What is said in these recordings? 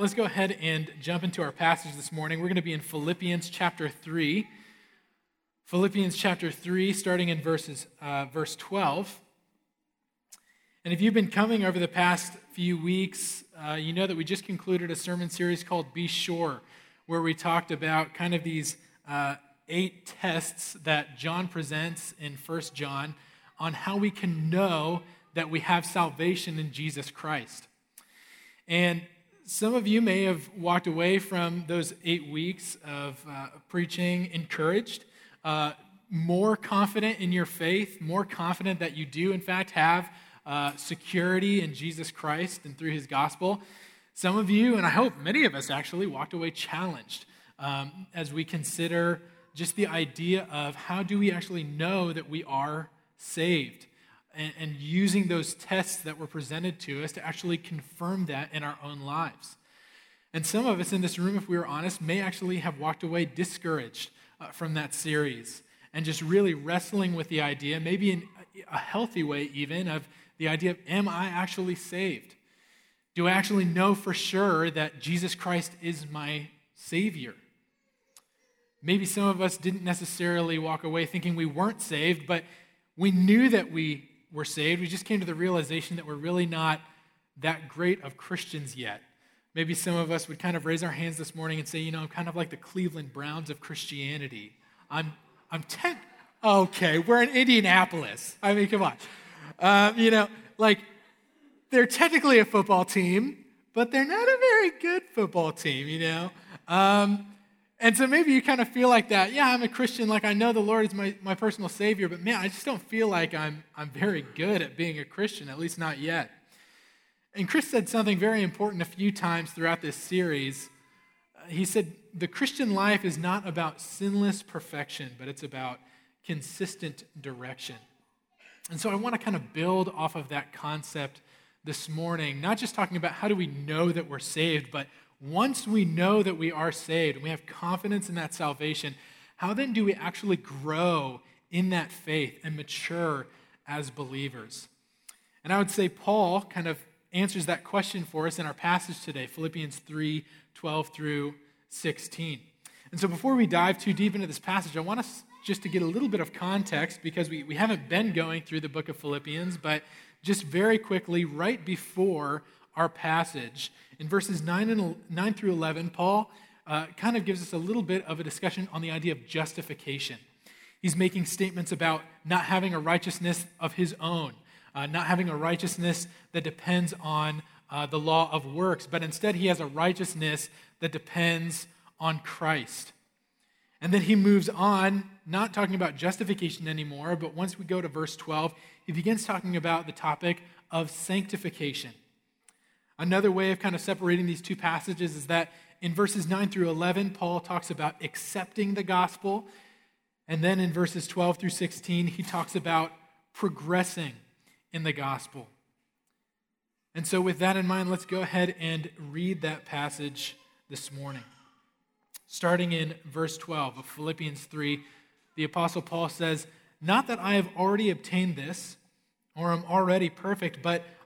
let's go ahead and jump into our passage this morning. We're going to be in Philippians chapter 3. Philippians chapter 3, starting in verses, uh, verse 12. And if you've been coming over the past few weeks, uh, you know that we just concluded a sermon series called Be Sure, where we talked about kind of these uh, eight tests that John presents in First John on how we can know that we have salvation in Jesus Christ. And some of you may have walked away from those eight weeks of uh, preaching encouraged, uh, more confident in your faith, more confident that you do, in fact, have uh, security in Jesus Christ and through his gospel. Some of you, and I hope many of us actually, walked away challenged um, as we consider just the idea of how do we actually know that we are saved and, and using those tests that were presented to us to actually confirm that in our own lives. And some of us in this room, if we were honest, may actually have walked away discouraged uh, from that series and just really wrestling with the idea, maybe in a healthy way even, of the idea of am I actually saved? Do I actually know for sure that Jesus Christ is my Savior? Maybe some of us didn't necessarily walk away thinking we weren't saved, but we knew that we were saved. We just came to the realization that we're really not that great of Christians yet. Maybe some of us would kind of raise our hands this morning and say, you know, I'm kind of like the Cleveland Browns of Christianity. I'm, I'm ten. Okay, we're in Indianapolis. I mean, come on. Uh, you know, like they're technically a football team, but they're not a very good football team. You know. Um, and so maybe you kind of feel like that. Yeah, I'm a Christian. Like I know the Lord is my, my personal Savior, but man, I just don't feel like I'm, I'm very good at being a Christian, at least not yet. And Chris said something very important a few times throughout this series. He said, The Christian life is not about sinless perfection, but it's about consistent direction. And so I want to kind of build off of that concept this morning, not just talking about how do we know that we're saved, but once we know that we are saved and we have confidence in that salvation, how then do we actually grow in that faith and mature as believers? And I would say Paul kind of answers that question for us in our passage today, Philippians 3 12 through 16. And so before we dive too deep into this passage, I want us just to get a little bit of context because we, we haven't been going through the book of Philippians, but just very quickly, right before our passage. In verses 9, and, 9 through 11, Paul uh, kind of gives us a little bit of a discussion on the idea of justification. He's making statements about not having a righteousness of his own, uh, not having a righteousness that depends on uh, the law of works, but instead he has a righteousness that depends on Christ. And then he moves on, not talking about justification anymore, but once we go to verse 12, he begins talking about the topic of sanctification. Another way of kind of separating these two passages is that in verses 9 through 11, Paul talks about accepting the gospel. And then in verses 12 through 16, he talks about progressing in the gospel. And so, with that in mind, let's go ahead and read that passage this morning. Starting in verse 12 of Philippians 3, the Apostle Paul says, Not that I have already obtained this or am already perfect, but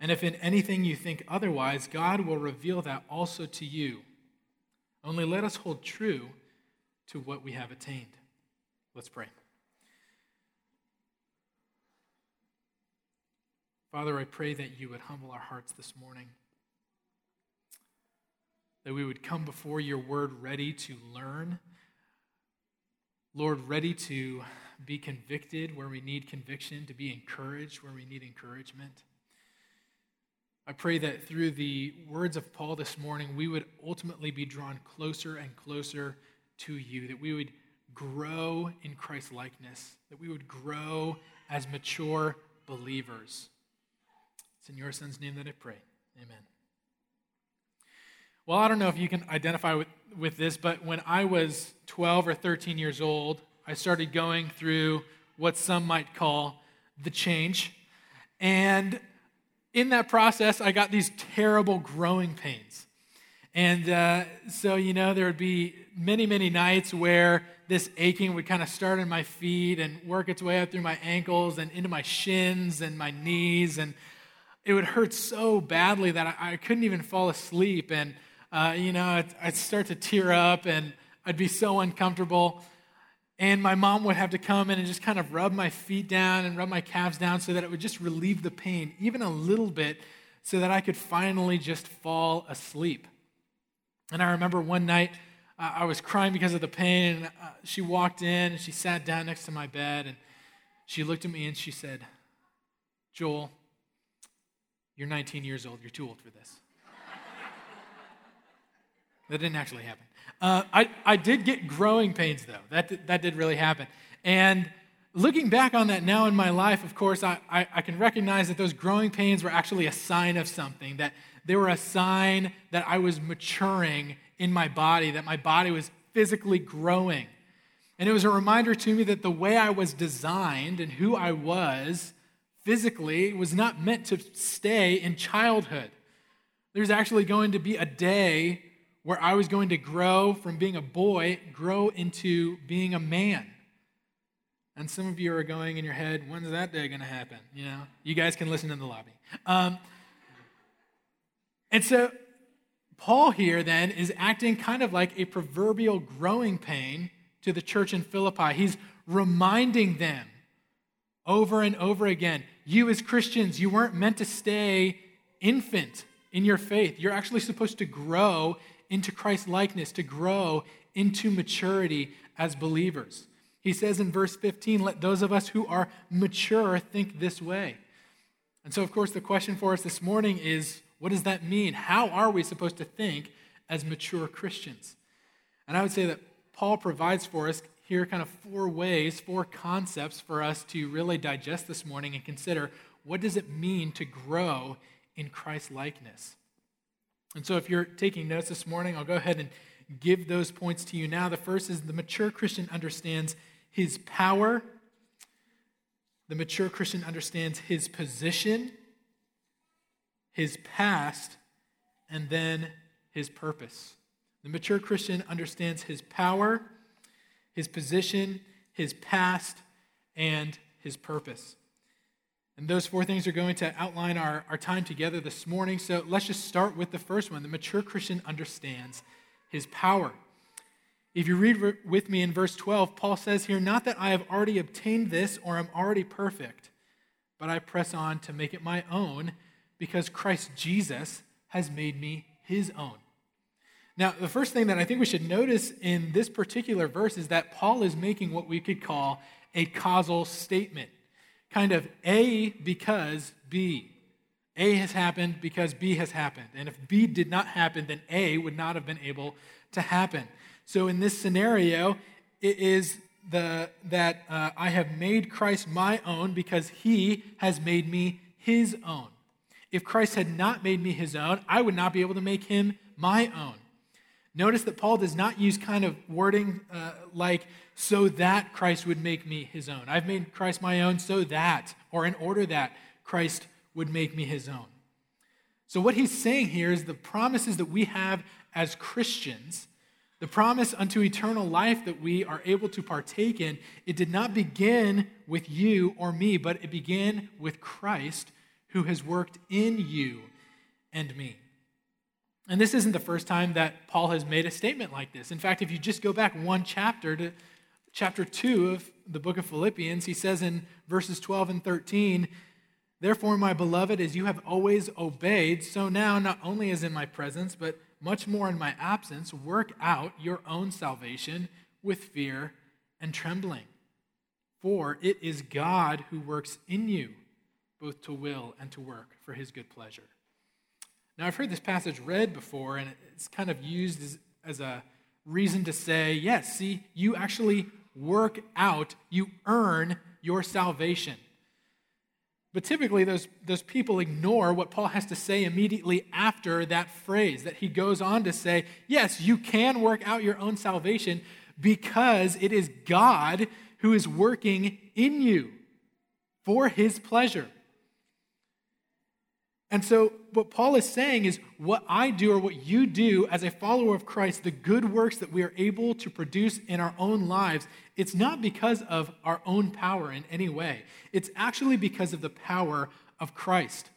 And if in anything you think otherwise, God will reveal that also to you. Only let us hold true to what we have attained. Let's pray. Father, I pray that you would humble our hearts this morning, that we would come before your word ready to learn. Lord, ready to be convicted where we need conviction, to be encouraged where we need encouragement. I pray that through the words of Paul this morning, we would ultimately be drawn closer and closer to you, that we would grow in Christ's likeness, that we would grow as mature believers. It's in your son's name that I pray. Amen. Well, I don't know if you can identify with, with this, but when I was 12 or 13 years old, I started going through what some might call the change. And in that process, I got these terrible growing pains. And uh, so, you know, there would be many, many nights where this aching would kind of start in my feet and work its way up through my ankles and into my shins and my knees. And it would hurt so badly that I, I couldn't even fall asleep. And, uh, you know, I'd, I'd start to tear up and I'd be so uncomfortable. And my mom would have to come in and just kind of rub my feet down and rub my calves down so that it would just relieve the pain, even a little bit, so that I could finally just fall asleep. And I remember one night uh, I was crying because of the pain, and uh, she walked in and she sat down next to my bed and she looked at me and she said, Joel, you're 19 years old, you're too old for this. That didn't actually happen. Uh, I, I did get growing pains, though. That did, that did really happen. And looking back on that now in my life, of course, I, I, I, can recognize that those growing pains were actually a sign of something, that they were a sign that I was maturing in my body, that my body was physically growing. And it was a reminder to me that the way I was designed and who I was physically was not meant to stay in childhood. There's actually going to be a day where I was going to grow from being a boy, grow into being a man. And some of you are going in your head, when's that day going to happen? You know, you guys can listen in the lobby. Um, and so, Paul here then is acting kind of like a proverbial growing pain to the church in Philippi. He's reminding them over and over again you, as Christians, you weren't meant to stay infant in your faith. You're actually supposed to grow into Christ likeness, to grow into maturity as believers. He says in verse 15, let those of us who are mature think this way. And so, of course, the question for us this morning is what does that mean? How are we supposed to think as mature Christians? And I would say that Paul provides for us here kind of four ways, four concepts for us to really digest this morning and consider what does it mean to grow in Christ likeness. And so, if you're taking notes this morning, I'll go ahead and give those points to you now. The first is the mature Christian understands his power, the mature Christian understands his position, his past, and then his purpose. The mature Christian understands his power, his position, his past, and his purpose. And those four things are going to outline our, our time together this morning. So let's just start with the first one. The mature Christian understands his power. If you read with me in verse 12, Paul says here, Not that I have already obtained this or am already perfect, but I press on to make it my own because Christ Jesus has made me his own. Now, the first thing that I think we should notice in this particular verse is that Paul is making what we could call a causal statement kind of A because B. A has happened because B has happened. And if B did not happen, then A would not have been able to happen. So in this scenario, it is the, that uh, I have made Christ my own because he has made me his own. If Christ had not made me his own, I would not be able to make him my own. Notice that Paul does not use kind of wording uh, like, so that Christ would make me his own. I've made Christ my own so that, or in order that Christ would make me his own. So, what he's saying here is the promises that we have as Christians, the promise unto eternal life that we are able to partake in, it did not begin with you or me, but it began with Christ who has worked in you and me. And this isn't the first time that Paul has made a statement like this. In fact, if you just go back one chapter to chapter 2 of the book of Philippians, he says in verses 12 and 13, Therefore, my beloved, as you have always obeyed, so now, not only as in my presence, but much more in my absence, work out your own salvation with fear and trembling. For it is God who works in you, both to will and to work for his good pleasure. Now, I've heard this passage read before, and it's kind of used as, as a reason to say, yes, see, you actually work out, you earn your salvation. But typically, those, those people ignore what Paul has to say immediately after that phrase, that he goes on to say, Yes, you can work out your own salvation because it is God who is working in you for his pleasure. And so, what Paul is saying is what I do or what you do as a follower of Christ, the good works that we are able to produce in our own lives, it's not because of our own power in any way. It's actually because of the power of Christ.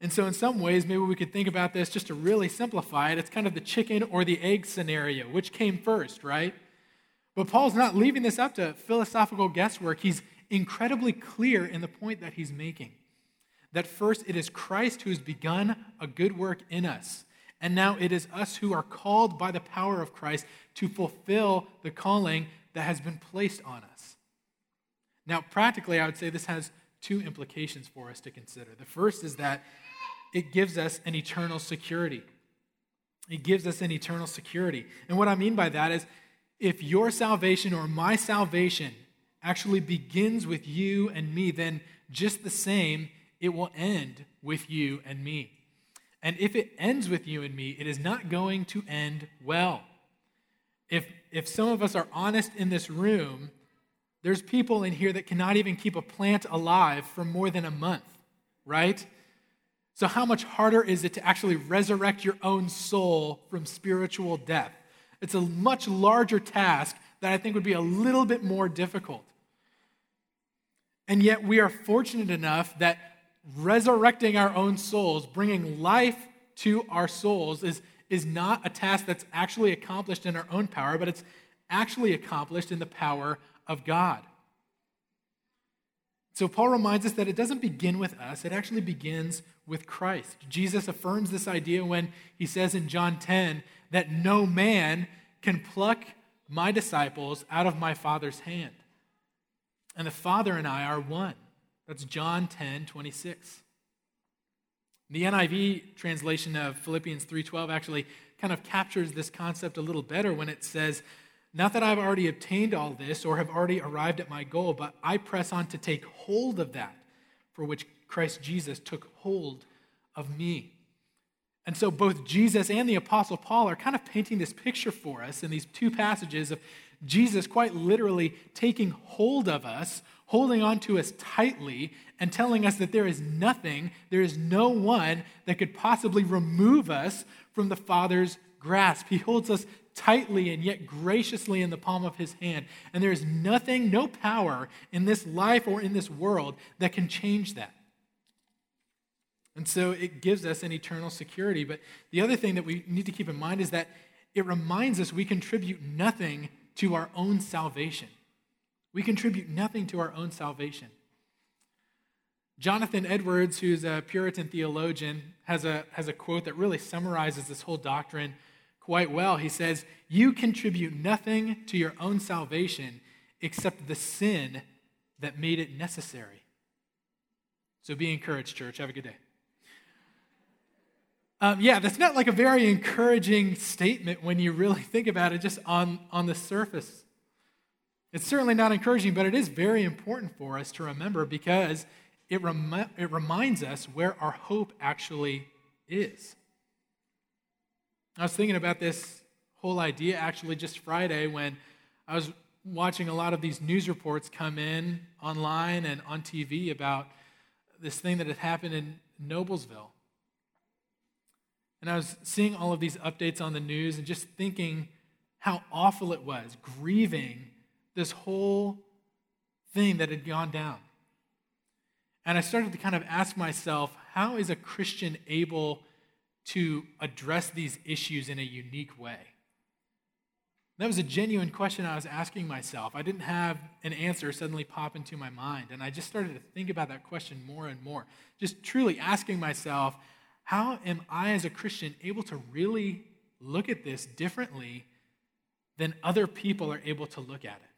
And so, in some ways, maybe we could think about this just to really simplify it. It's kind of the chicken or the egg scenario. Which came first, right? But Paul's not leaving this up to philosophical guesswork. He's incredibly clear in the point that he's making that first it is Christ who has begun a good work in us. And now it is us who are called by the power of Christ to fulfill the calling that has been placed on us. Now, practically, I would say this has two implications for us to consider. The first is that it gives us an eternal security. It gives us an eternal security. And what I mean by that is if your salvation or my salvation actually begins with you and me, then just the same, it will end with you and me. And if it ends with you and me, it is not going to end well. If, if some of us are honest in this room, there's people in here that cannot even keep a plant alive for more than a month, right? So, how much harder is it to actually resurrect your own soul from spiritual death? It's a much larger task that I think would be a little bit more difficult. And yet, we are fortunate enough that resurrecting our own souls, bringing life to our souls, is, is not a task that's actually accomplished in our own power, but it's actually accomplished in the power of God. So, Paul reminds us that it doesn't begin with us, it actually begins with Christ. Jesus affirms this idea when he says in John 10 that no man can pluck my disciples out of my Father's hand. And the Father and I are one. That's John 10, 26. The NIV translation of Philippians 3:12 actually kind of captures this concept a little better when it says, "Not that I've already obtained all this or have already arrived at my goal, but I press on to take hold of that for which Christ Jesus took hold of me." And so both Jesus and the apostle Paul are kind of painting this picture for us in these two passages of Jesus quite literally taking hold of us holding on to us tightly and telling us that there is nothing, there is no one that could possibly remove us from the Father's grasp. He holds us tightly and yet graciously in the palm of his hand. And there is nothing, no power in this life or in this world that can change that. And so it gives us an eternal security. But the other thing that we need to keep in mind is that it reminds us we contribute nothing to our own salvation. We contribute nothing to our own salvation. Jonathan Edwards, who's a Puritan theologian, has a, has a quote that really summarizes this whole doctrine quite well. He says, You contribute nothing to your own salvation except the sin that made it necessary. So be encouraged, church. Have a good day. Um, yeah, that's not like a very encouraging statement when you really think about it just on, on the surface. It's certainly not encouraging, but it is very important for us to remember because it, it reminds us where our hope actually is. I was thinking about this whole idea actually just Friday when I was watching a lot of these news reports come in online and on TV about this thing that had happened in Noblesville. And I was seeing all of these updates on the news and just thinking how awful it was, grieving this whole thing that had gone down. And I started to kind of ask myself, how is a Christian able to address these issues in a unique way? That was a genuine question I was asking myself. I didn't have an answer suddenly pop into my mind. And I just started to think about that question more and more. Just truly asking myself, how am I as a Christian able to really look at this differently than other people are able to look at it?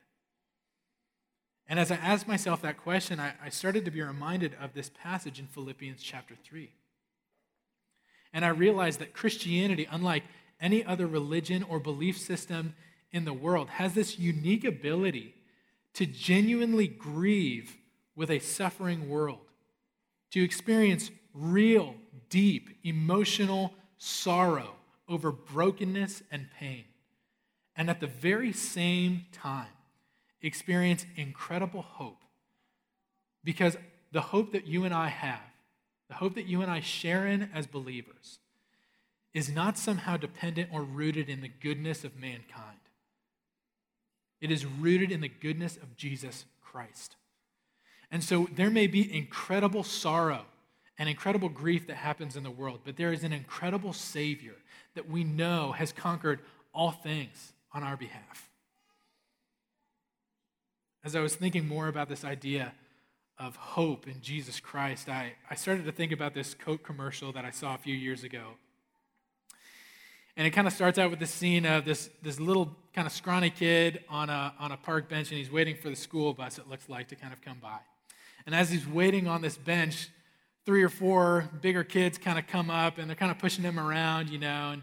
And as I asked myself that question, I, I started to be reminded of this passage in Philippians chapter 3. And I realized that Christianity, unlike any other religion or belief system in the world, has this unique ability to genuinely grieve with a suffering world, to experience real, deep, emotional sorrow over brokenness and pain. And at the very same time, experience incredible hope. Because the hope that you and I have, the hope that you and I share in as believers, is not somehow dependent or rooted in the goodness of mankind. It is rooted in the goodness of Jesus Christ. And so there may be incredible sorrow and incredible grief that happens in the world, but there is an incredible Savior that we know has conquered all things on our behalf. As I was thinking more about this idea of hope in Jesus Christ, I, I started to think about this Coke commercial that I saw a few years ago. And it kind of starts out with this scene of this, this little kind of scrawny kid on a, on a park bench, and he's waiting for the school bus, it looks like, to kind of come by. And as he's waiting on this bench, three or four bigger kids kind of come up and they're kind of pushing him around, you know, and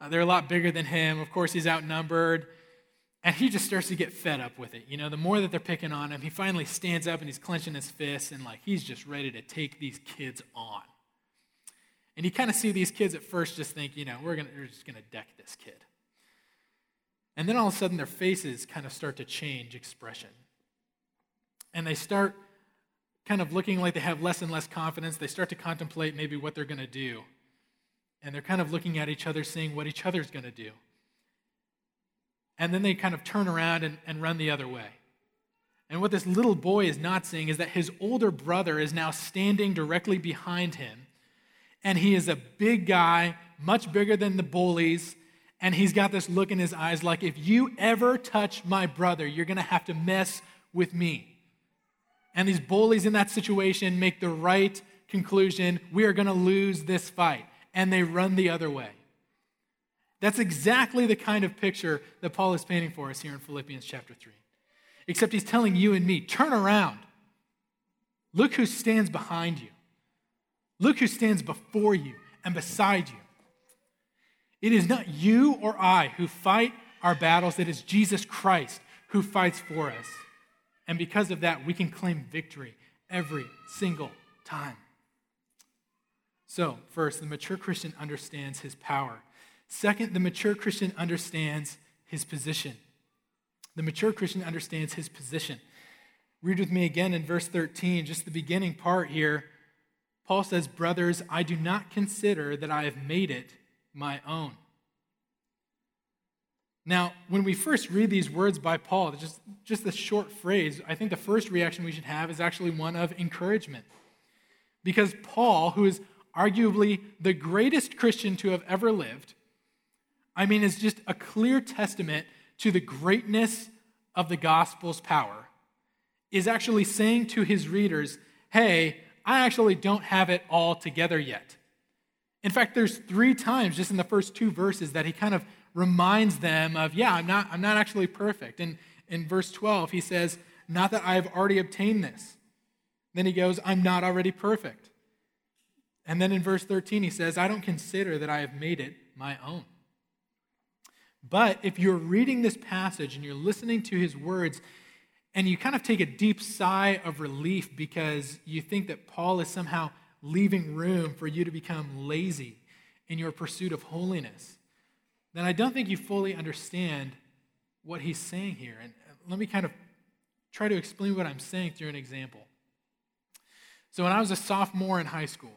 uh, they're a lot bigger than him. Of course, he's outnumbered. And he just starts to get fed up with it. You know, the more that they're picking on him, he finally stands up and he's clenching his fists and like he's just ready to take these kids on. And you kind of see these kids at first just think, you know, we're, gonna, we're just going to deck this kid. And then all of a sudden their faces kind of start to change expression. And they start kind of looking like they have less and less confidence. They start to contemplate maybe what they're going to do. And they're kind of looking at each other, seeing what each other's going to do. And then they kind of turn around and, and run the other way. And what this little boy is not seeing is that his older brother is now standing directly behind him. And he is a big guy, much bigger than the bullies. And he's got this look in his eyes like, if you ever touch my brother, you're going to have to mess with me. And these bullies in that situation make the right conclusion we are going to lose this fight. And they run the other way. That's exactly the kind of picture that Paul is painting for us here in Philippians chapter 3. Except he's telling you and me turn around. Look who stands behind you. Look who stands before you and beside you. It is not you or I who fight our battles, it is Jesus Christ who fights for us. And because of that, we can claim victory every single time. So, first, the mature Christian understands his power. Second, the mature Christian understands his position. The mature Christian understands his position. Read with me again in verse 13, just the beginning part here. Paul says, Brothers, I do not consider that I have made it my own. Now, when we first read these words by Paul, just, just the short phrase, I think the first reaction we should have is actually one of encouragement. Because Paul, who is arguably the greatest Christian to have ever lived, I mean, is just a clear testament to the greatness of the gospel's power, is actually saying to his readers, hey, I actually don't have it all together yet. In fact, there's three times just in the first two verses that he kind of reminds them of, yeah, I'm not, I'm not actually perfect. And in verse 12, he says, Not that I have already obtained this. Then he goes, I'm not already perfect. And then in verse 13, he says, I don't consider that I have made it my own. But if you're reading this passage and you're listening to his words, and you kind of take a deep sigh of relief because you think that Paul is somehow leaving room for you to become lazy in your pursuit of holiness, then I don't think you fully understand what he's saying here. And let me kind of try to explain what I'm saying through an example. So, when I was a sophomore in high school,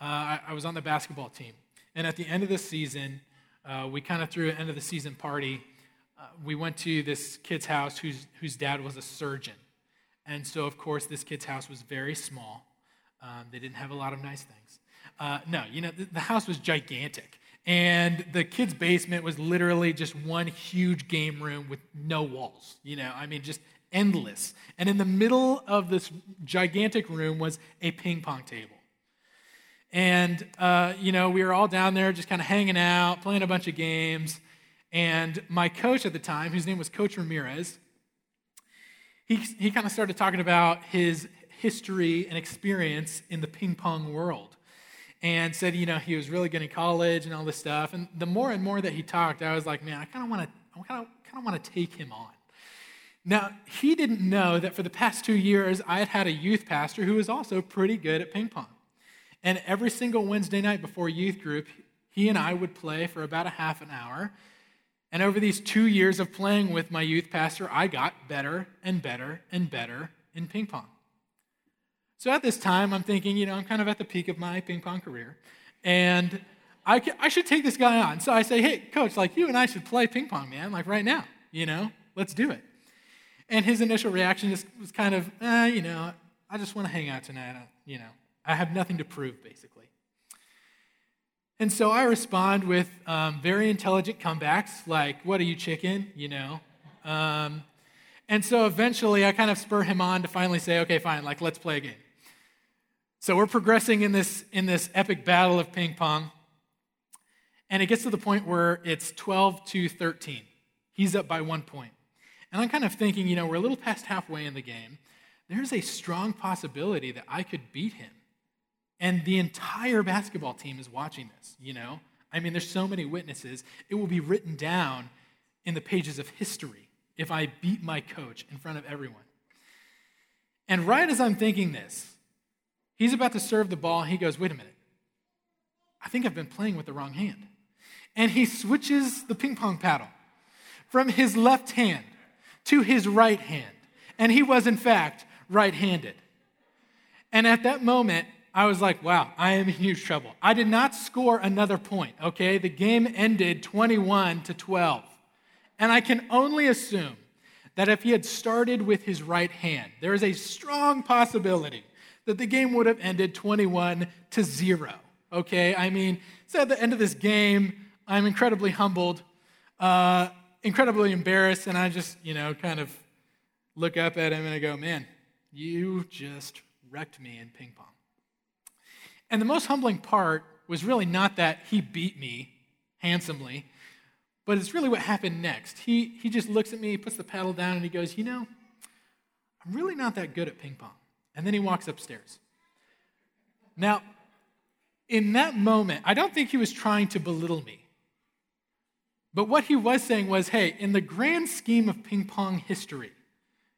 uh, I, I, was on the basketball team. And at the end of the season, uh, we kind of threw an end of the season party. Uh, we went to this kid's house whose, whose dad was a surgeon. And so, of course, this kid's house was very small. Um, they didn't have a lot of nice things. Uh, no, you know, the, the house was gigantic. And the kids' basement was literally just one huge game room with no walls. You know, I mean, just endless. And in the middle of this gigantic room was a ping pong table. And, uh, you know, we were all down there just kind of hanging out, playing a bunch of games. And my coach at the time, whose name was Coach Ramirez, he, he kind of started talking about his history and experience in the ping pong world and said, you know, he was really good in college and all this stuff. And the more and more that he talked, I was like, man, I kind of want to, I kind of, kind of want to take him on. Now, he didn't know that for the past two years, I had had a youth pastor who was also pretty good at ping pong. And every single Wednesday night before youth group, he and I would play for about a half an hour. And over these two years of playing with my youth pastor, I got better and better and better in ping pong. So at this time, I'm thinking, you know, I'm kind of at the peak of my ping pong career. And I, I should take this guy on. So I say, hey, coach, like you and I should play ping pong, man, like right now, you know, let's do it. And his initial reaction just was kind of, eh, you know, I just want to hang out tonight. you know, I have nothing to prove, basically. And so I respond with um, very intelligent comebacks, like, what are you, chicken? You know. Um, and so eventually I kind of spur him on to finally say, okay, fine, like, let's play a game. So we're progressing in this, in this epic battle of ping pong. And it gets to the point where it's 12 to 13. He's up by one point. And I'm kind of thinking, you know, we're a little past halfway in the game. There's a strong possibility that I could beat him. And the entire basketball team is watching this, you know? I mean, there's so many witnesses. It will be written down in the pages of history if I beat my coach in front of everyone. And right as I'm thinking this, he's about to serve the ball. He goes, Wait a minute. I think I've been playing with the wrong hand. And he switches the ping pong paddle from his left hand to his right hand. And he was, in fact, right handed. And at that moment, I was like, wow, I am in huge trouble. I did not score another point, okay? The game ended 21 to 12. And I can only assume that if he had started with his right hand, there is a strong possibility that the game would have ended 21 to 0. Okay? I mean, so at the end of this game, I'm incredibly humbled. Uh, incredibly embarrassed, and I just, you know, kind of look up at him and I go, man, you just wrecked me in ping pong. And the most humbling part was really not that he beat me handsomely, but it's really what happened next. He, he just looks at me, puts the paddle down, and he goes, You know, I'm really not that good at ping pong. And then he walks upstairs. Now, in that moment, I don't think he was trying to belittle me. But what he was saying was hey, in the grand scheme of ping pong history,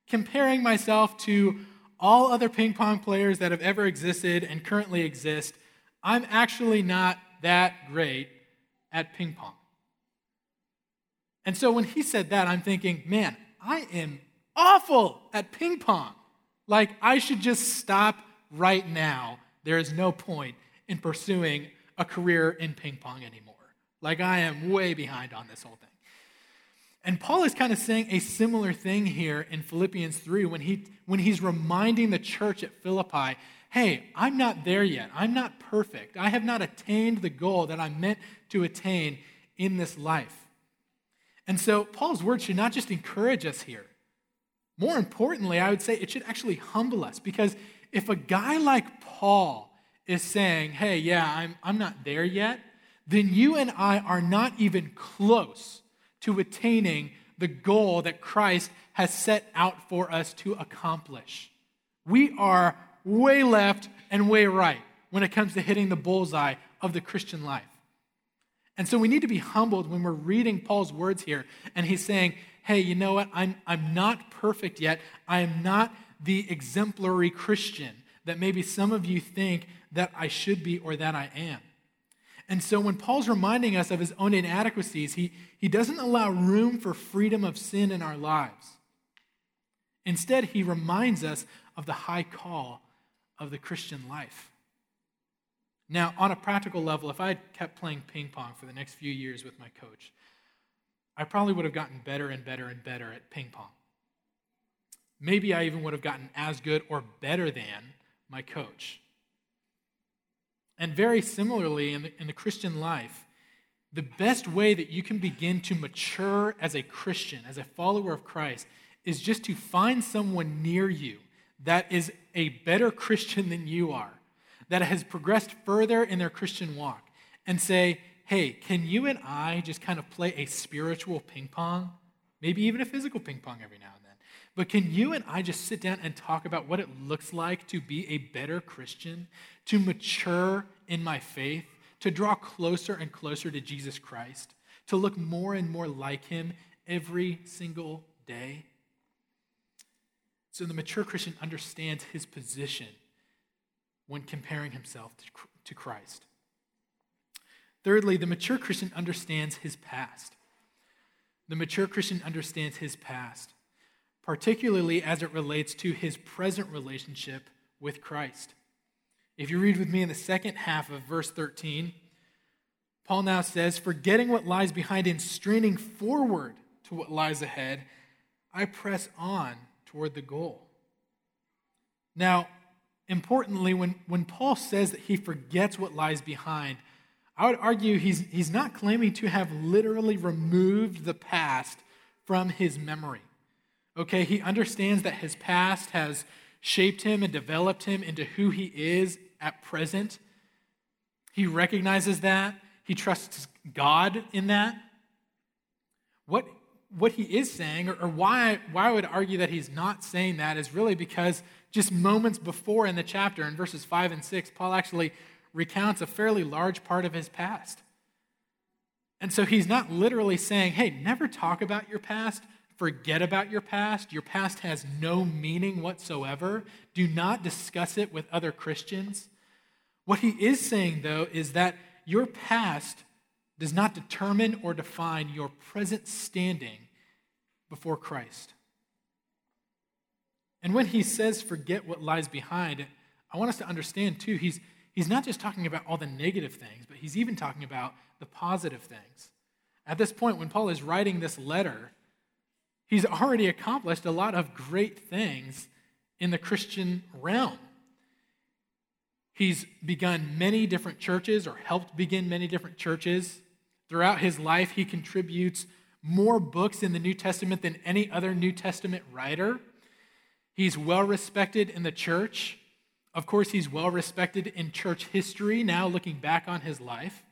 comparing myself to all other ping pong players that have ever existed and currently exist, I'm actually not that great at ping pong. And so when he said that, I'm thinking, man, I am awful at ping pong. Like, I should just stop right now. There is no point in pursuing a career in ping pong anymore. Like I am way behind on this whole thing. And Paul is kind of saying a similar thing here in Philippians 3 when, he, when he's reminding the church at Philippi hey, I'm not there yet. I'm not perfect. I have not attained the goal that I'm meant to attain in this life. And so Paul's words should not just encourage us here. More importantly, I would say it should actually humble us because if a guy like Paul is saying, hey, yeah, I'm, I'm not there yet, then you and I are not even close to attaining the goal that Christ has set out for us to accomplish. We are way left and way right when it comes to hitting the bullseye of the Christian life. And so we need to be humbled when we're reading Paul's words here and he's saying, hey, you know what? I'm, I'm not perfect yet. I am not the exemplary Christian that maybe some of you think that I should be or that I am. And so when Paul's reminding us of his own inadequacies, he, he doesn't allow room for freedom of sin in our lives. Instead, he reminds us of the high call of the Christian life. Now, on a practical level, if I had kept playing ping pong for the next few years with my coach, I probably would have gotten better and better and better at ping pong. Maybe I even would have gotten as good or better than my coach. And very similarly, in the, in the Christian life, the best way that you can begin to mature as a Christian, as a follower of Christ, is just to find someone near you that is a better Christian than you are, that has progressed further in their Christian walk, and say, hey, can you and I just kind of play a spiritual ping pong? Maybe even a physical ping pong every now and then. But can you and I just sit down and talk about what it looks like to be a better Christian, to mature in my faith, to draw closer and closer to Jesus Christ, to look more and more like him every single day? So the mature Christian understands his position when comparing himself to Christ. Thirdly, the mature Christian understands his past. The mature Christian understands his past, particularly as it relates to his present relationship with Christ. If you read with me in the second half of verse 13, Paul now says, Forgetting what lies behind and straining forward to what lies ahead, I press on toward the goal. Now, importantly, when, when Paul says that he forgets what lies behind, I would argue he's, he's not claiming to have literally removed the past from his memory. Okay, he understands that his past has shaped him and developed him into who he is at present. He recognizes that. He trusts God in that. What, what he is saying, or, or why, why I would argue that he's not saying that, is really because just moments before in the chapter, in verses 5 and 6, Paul actually recounts a fairly large part of his past. And so he's not literally saying, hey, never talk about your past, forget about your past. Your past has no meaning whatsoever. Do not discuss it with other Christians. What he is saying, though, is that your past does not determine or define your present standing before Christ. And when he says forget what lies behind, I want us to understand too, he's, he's not just talking about all the negative things, but he's even talking about the positive things. At this point, when Paul is writing this letter, he's already accomplished a lot of great things in the Christian realm. He's begun many different churches or helped begin many different churches. Throughout his life, he contributes more books in the New Testament than any other New Testament writer. He's well respected in the church. Of course, he's well respected in church history now, looking back on his life.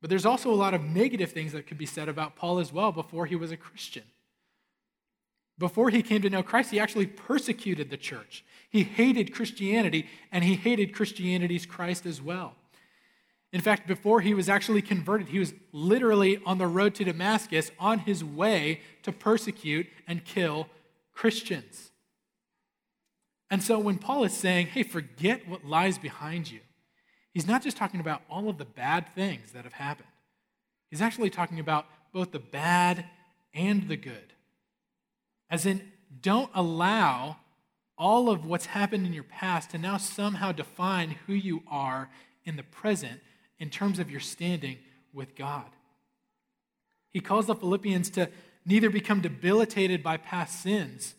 But there's also a lot of negative things that could be said about Paul as well before he was a Christian. Before he came to know Christ, he actually persecuted the church. He hated Christianity, and he hated Christianity's Christ as well. In fact, before he was actually converted, he was literally on the road to Damascus on his way to persecute and kill Christians. And so when Paul is saying, hey, forget what lies behind you, he's not just talking about all of the bad things that have happened. He's actually talking about both the bad and the good. As in, don't allow all of what's happened in your past to now somehow define who you are in the present in terms of your standing with God. He calls the Philippians to neither become debilitated by past sins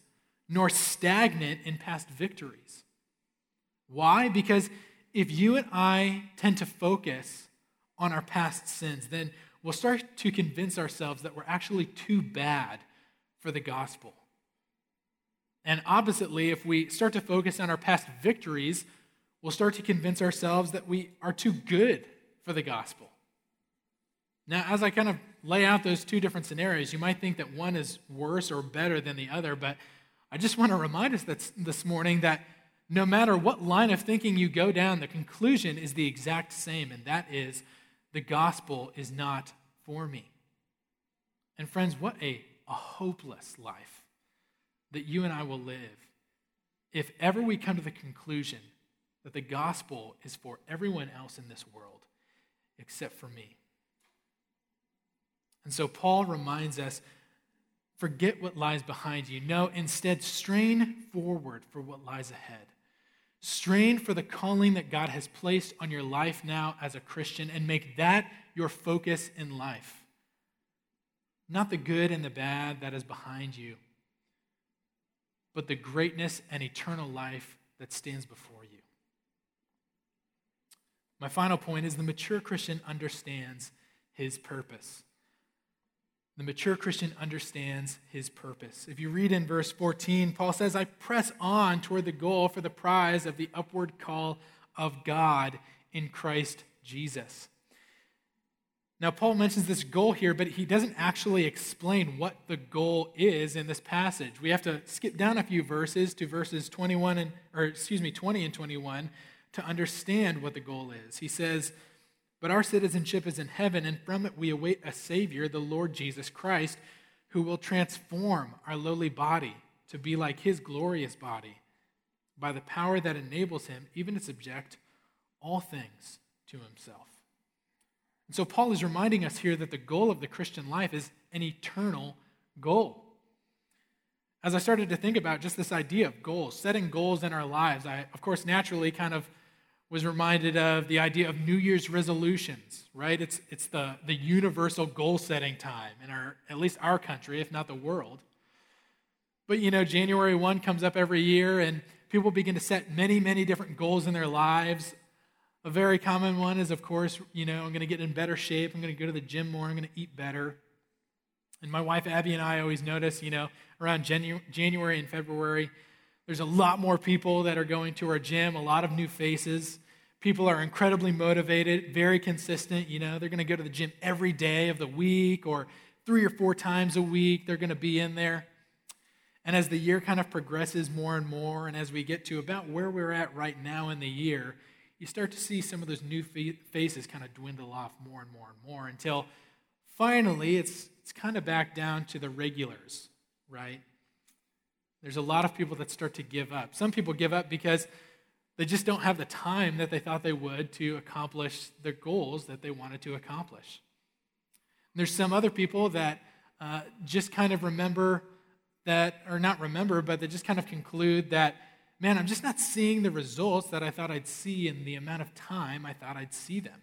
nor stagnant in past victories. Why? Because if you and I tend to focus on our past sins, then we'll start to convince ourselves that we're actually too bad for the gospel. And oppositely, if we start to focus on our past victories, we'll start to convince ourselves that we are too good for the gospel. Now, as I kind of lay out those two different scenarios, you might think that one is worse or better than the other, but I just want to remind us this morning that no matter what line of thinking you go down, the conclusion is the exact same, and that is the gospel is not for me. And friends, what a, a hopeless life that you and I will live if ever we come to the conclusion that the gospel is for everyone else in this world except for me. And so Paul reminds us forget what lies behind you. No, instead, strain forward for what lies ahead. Strain for the calling that God has placed on your life now as a Christian and make that your focus in life. Not the good and the bad that is behind you, but the greatness and eternal life that stands before you. My final point is the mature Christian understands his purpose. The mature Christian understands his purpose. If you read in verse 14, Paul says, I press on toward the goal for the prize of the upward call of God in Christ Jesus. Now, Paul mentions this goal here, but he doesn't actually explain what the goal is in this passage. We have to skip down a few verses to verses 21 and, or excuse me, 20 and 21 to understand what the goal is. He says, But our citizenship is in heaven, and from it we await a Savior, the Lord Jesus Christ, who will transform our lowly body to be like his glorious body by the power that enables him even to subject all things to himself. And so Paul is reminding us here that the goal of the Christian life is an eternal goal. As I started to think about just this idea of goals, setting goals in our lives, I, of course, naturally kind of was reminded of the idea of New Year's resolutions, right? It's, it's the, the universal goal setting time in our, at least our country, if not the world. But you know, January 1 comes up every year, and people begin to set many, many different goals in their lives. A very common one is, of course, you know, I'm going to get in better shape. I'm going to go to the gym more. I'm going to eat better. And my wife Abby and I always notice, you know, around Janu- January and February, there's a lot more people that are going to our gym, a lot of new faces. People are incredibly motivated, very consistent. You know, they're going to go to the gym every day of the week or three or four times a week. They're going to be in there. And as the year kind of progresses more and more, and as we get to about where we're at right now in the year, you start to see some of those new faces kind of dwindle off more and more and more until finally it's, it's kind of back down to the regulars, right? There's a lot of people that start to give up. Some people give up because they just don't have the time that they thought they would to accomplish the goals that they wanted to accomplish. And there's some other people that uh, just kind of remember that, or not remember, but they just kind of conclude that, man, I'm just not seeing the results that I thought I'd see in the amount of time I thought I'd see them.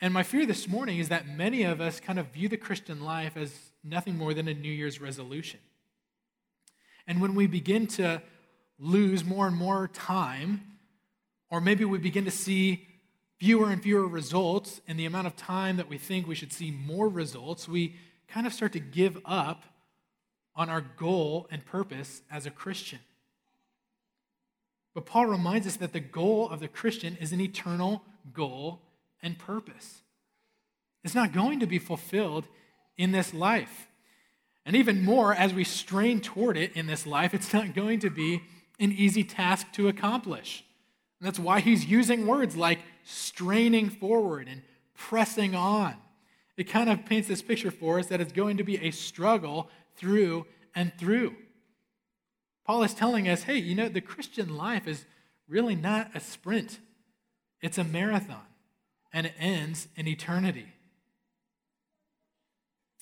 And my fear this morning is that many of us kind of view the Christian life as nothing more than a New Year's resolution. And when we begin to lose more and more time, or maybe we begin to see fewer and fewer results in the amount of time that we think we should see more results, we kind of start to give up on our goal and purpose as a Christian. But Paul reminds us that the goal of the Christian is an eternal goal and purpose. It's not going to be fulfilled in this life. And even more, as we strain toward it in this life, it's not going to be an easy task to accomplish. And that's why he's using words like straining forward and pressing on. It kind of paints this picture for us that it's going to be a struggle through and through. Paul is telling us hey, you know, the Christian life is really not a sprint, it's a marathon, and it ends in eternity.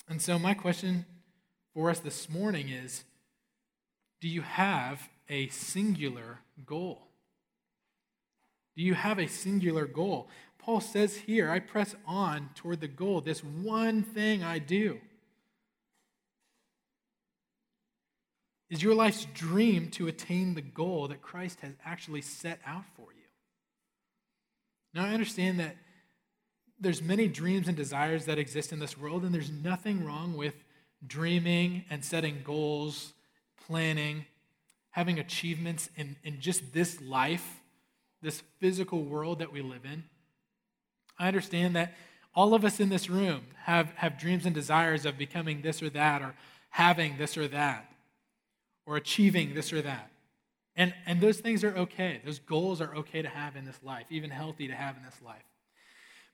And so, my question for us this morning is Do you have a singular goal? Do you have a singular goal? Paul says here, I press on toward the goal, this one thing I do. Is your life's dream to attain the goal that Christ has actually set out for you? Now, I understand that there's many dreams and desires that exist in this world, and there's nothing wrong with dreaming and setting goals, planning, having achievements in, in just this life, this physical world that we live in. I understand that all of us in this room have, have dreams and desires of becoming this or that, or having this or that or achieving this or that. And, and those things are okay. Those goals are okay to have in this life, even healthy to have in this life.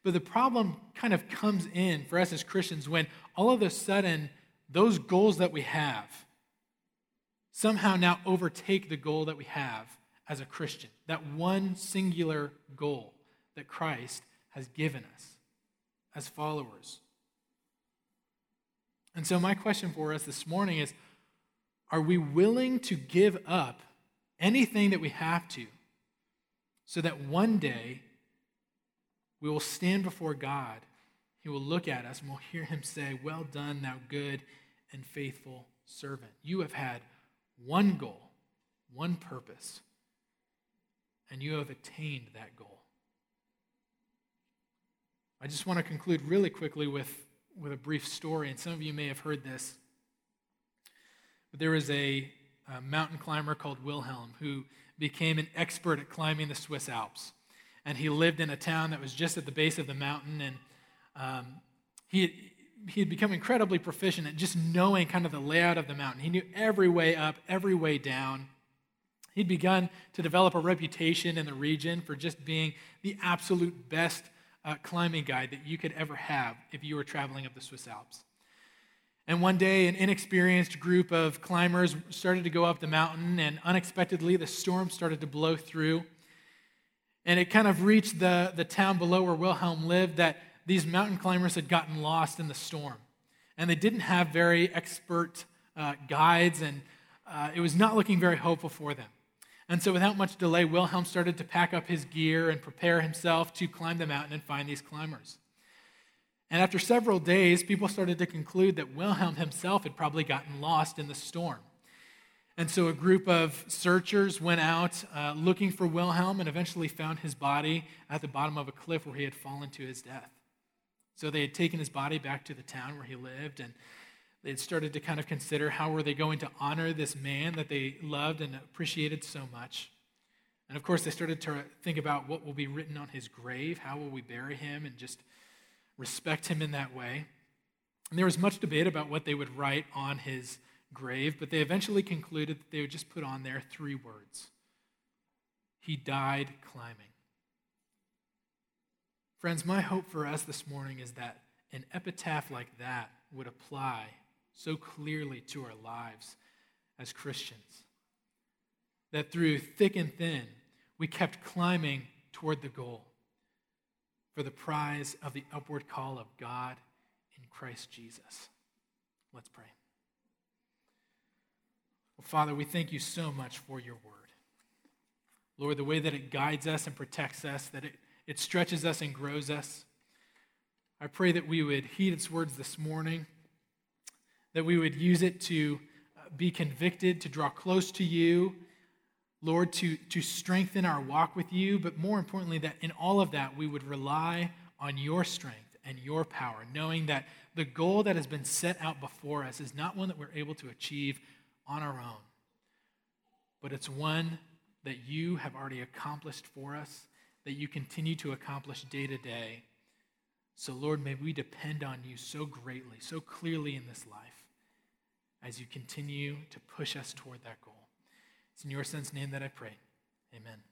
But the problem kind of comes in for us as Christians when all of a sudden those goals that we have somehow now overtake the goal that we have as a Christian. That one singular goal that Christ has given us as followers. And so, my question for us this morning is are we willing to give up anything that we have to so that one day we will stand before God? He will look at us and we'll hear him say, Well done, thou good and faithful servant. You have had one goal, one purpose, and you have attained that goal. I just want to conclude really quickly with, with a brief story, and some of you may have heard this. But there was a, a mountain climber called Wilhelm who became an expert at climbing the Swiss Alps. And he lived in a town that was just at the base of the mountain. And um, he, had, he had become incredibly proficient at just knowing kind of the layout of the mountain. He knew every way up, every way down. He'd begun to develop a reputation in the region for just being the absolute best uh, climbing guide that you could ever have if you were traveling up the Swiss Alps. And one day, an inexperienced group of climbers started to go up the mountain, and unexpectedly, the storm started to blow through. And it kind of reached the, the town below where Wilhelm lived that these mountain climbers had gotten lost in the storm. And they didn't have very expert uh, guides, and uh, it was not looking very hopeful for them. And so, without much delay, Wilhelm started to pack up his gear and prepare himself to climb the mountain and find these climbers. And after several days, people started to conclude that Wilhelm himself had probably gotten lost in the storm. And so a group of searchers went out uh, looking for Wilhelm and eventually found his body at the bottom of a cliff where he had fallen to his death. So they had taken his body back to the town where he lived and they had started to kind of consider how were they going to honor this man that they loved and appreciated so much. And of course, they started to think about what will be written on his grave, how will we bury him, and just respect him in that way. And there was much debate about what they would write on his grave, but they eventually concluded that they would just put on there three words He died climbing. Friends, my hope for us this morning is that an epitaph like that would apply so clearly to our lives as Christians. That through thick and thin, we kept climbing toward the goal for the prize of the upward call of God in Christ Jesus. Let's pray. Well, Father, we thank you so much for your word. Lord, the way that it guides us and protects us, that it, it stretches us and grows us. I pray that we would heed its words this morning, that we would use it to uh, be convicted, to draw close to you, Lord, to, to strengthen our walk with you, but more importantly, that in all of that, we would rely on your strength and your power, knowing that the goal that has been set out before us is not one that we're able to achieve on our own, but it's one that you have already accomplished for us, that you continue to accomplish day to day. So, Lord, may we depend on you so greatly, so clearly in this life, as you continue to push us toward that goal. It's in your son's name that I pray. Amen.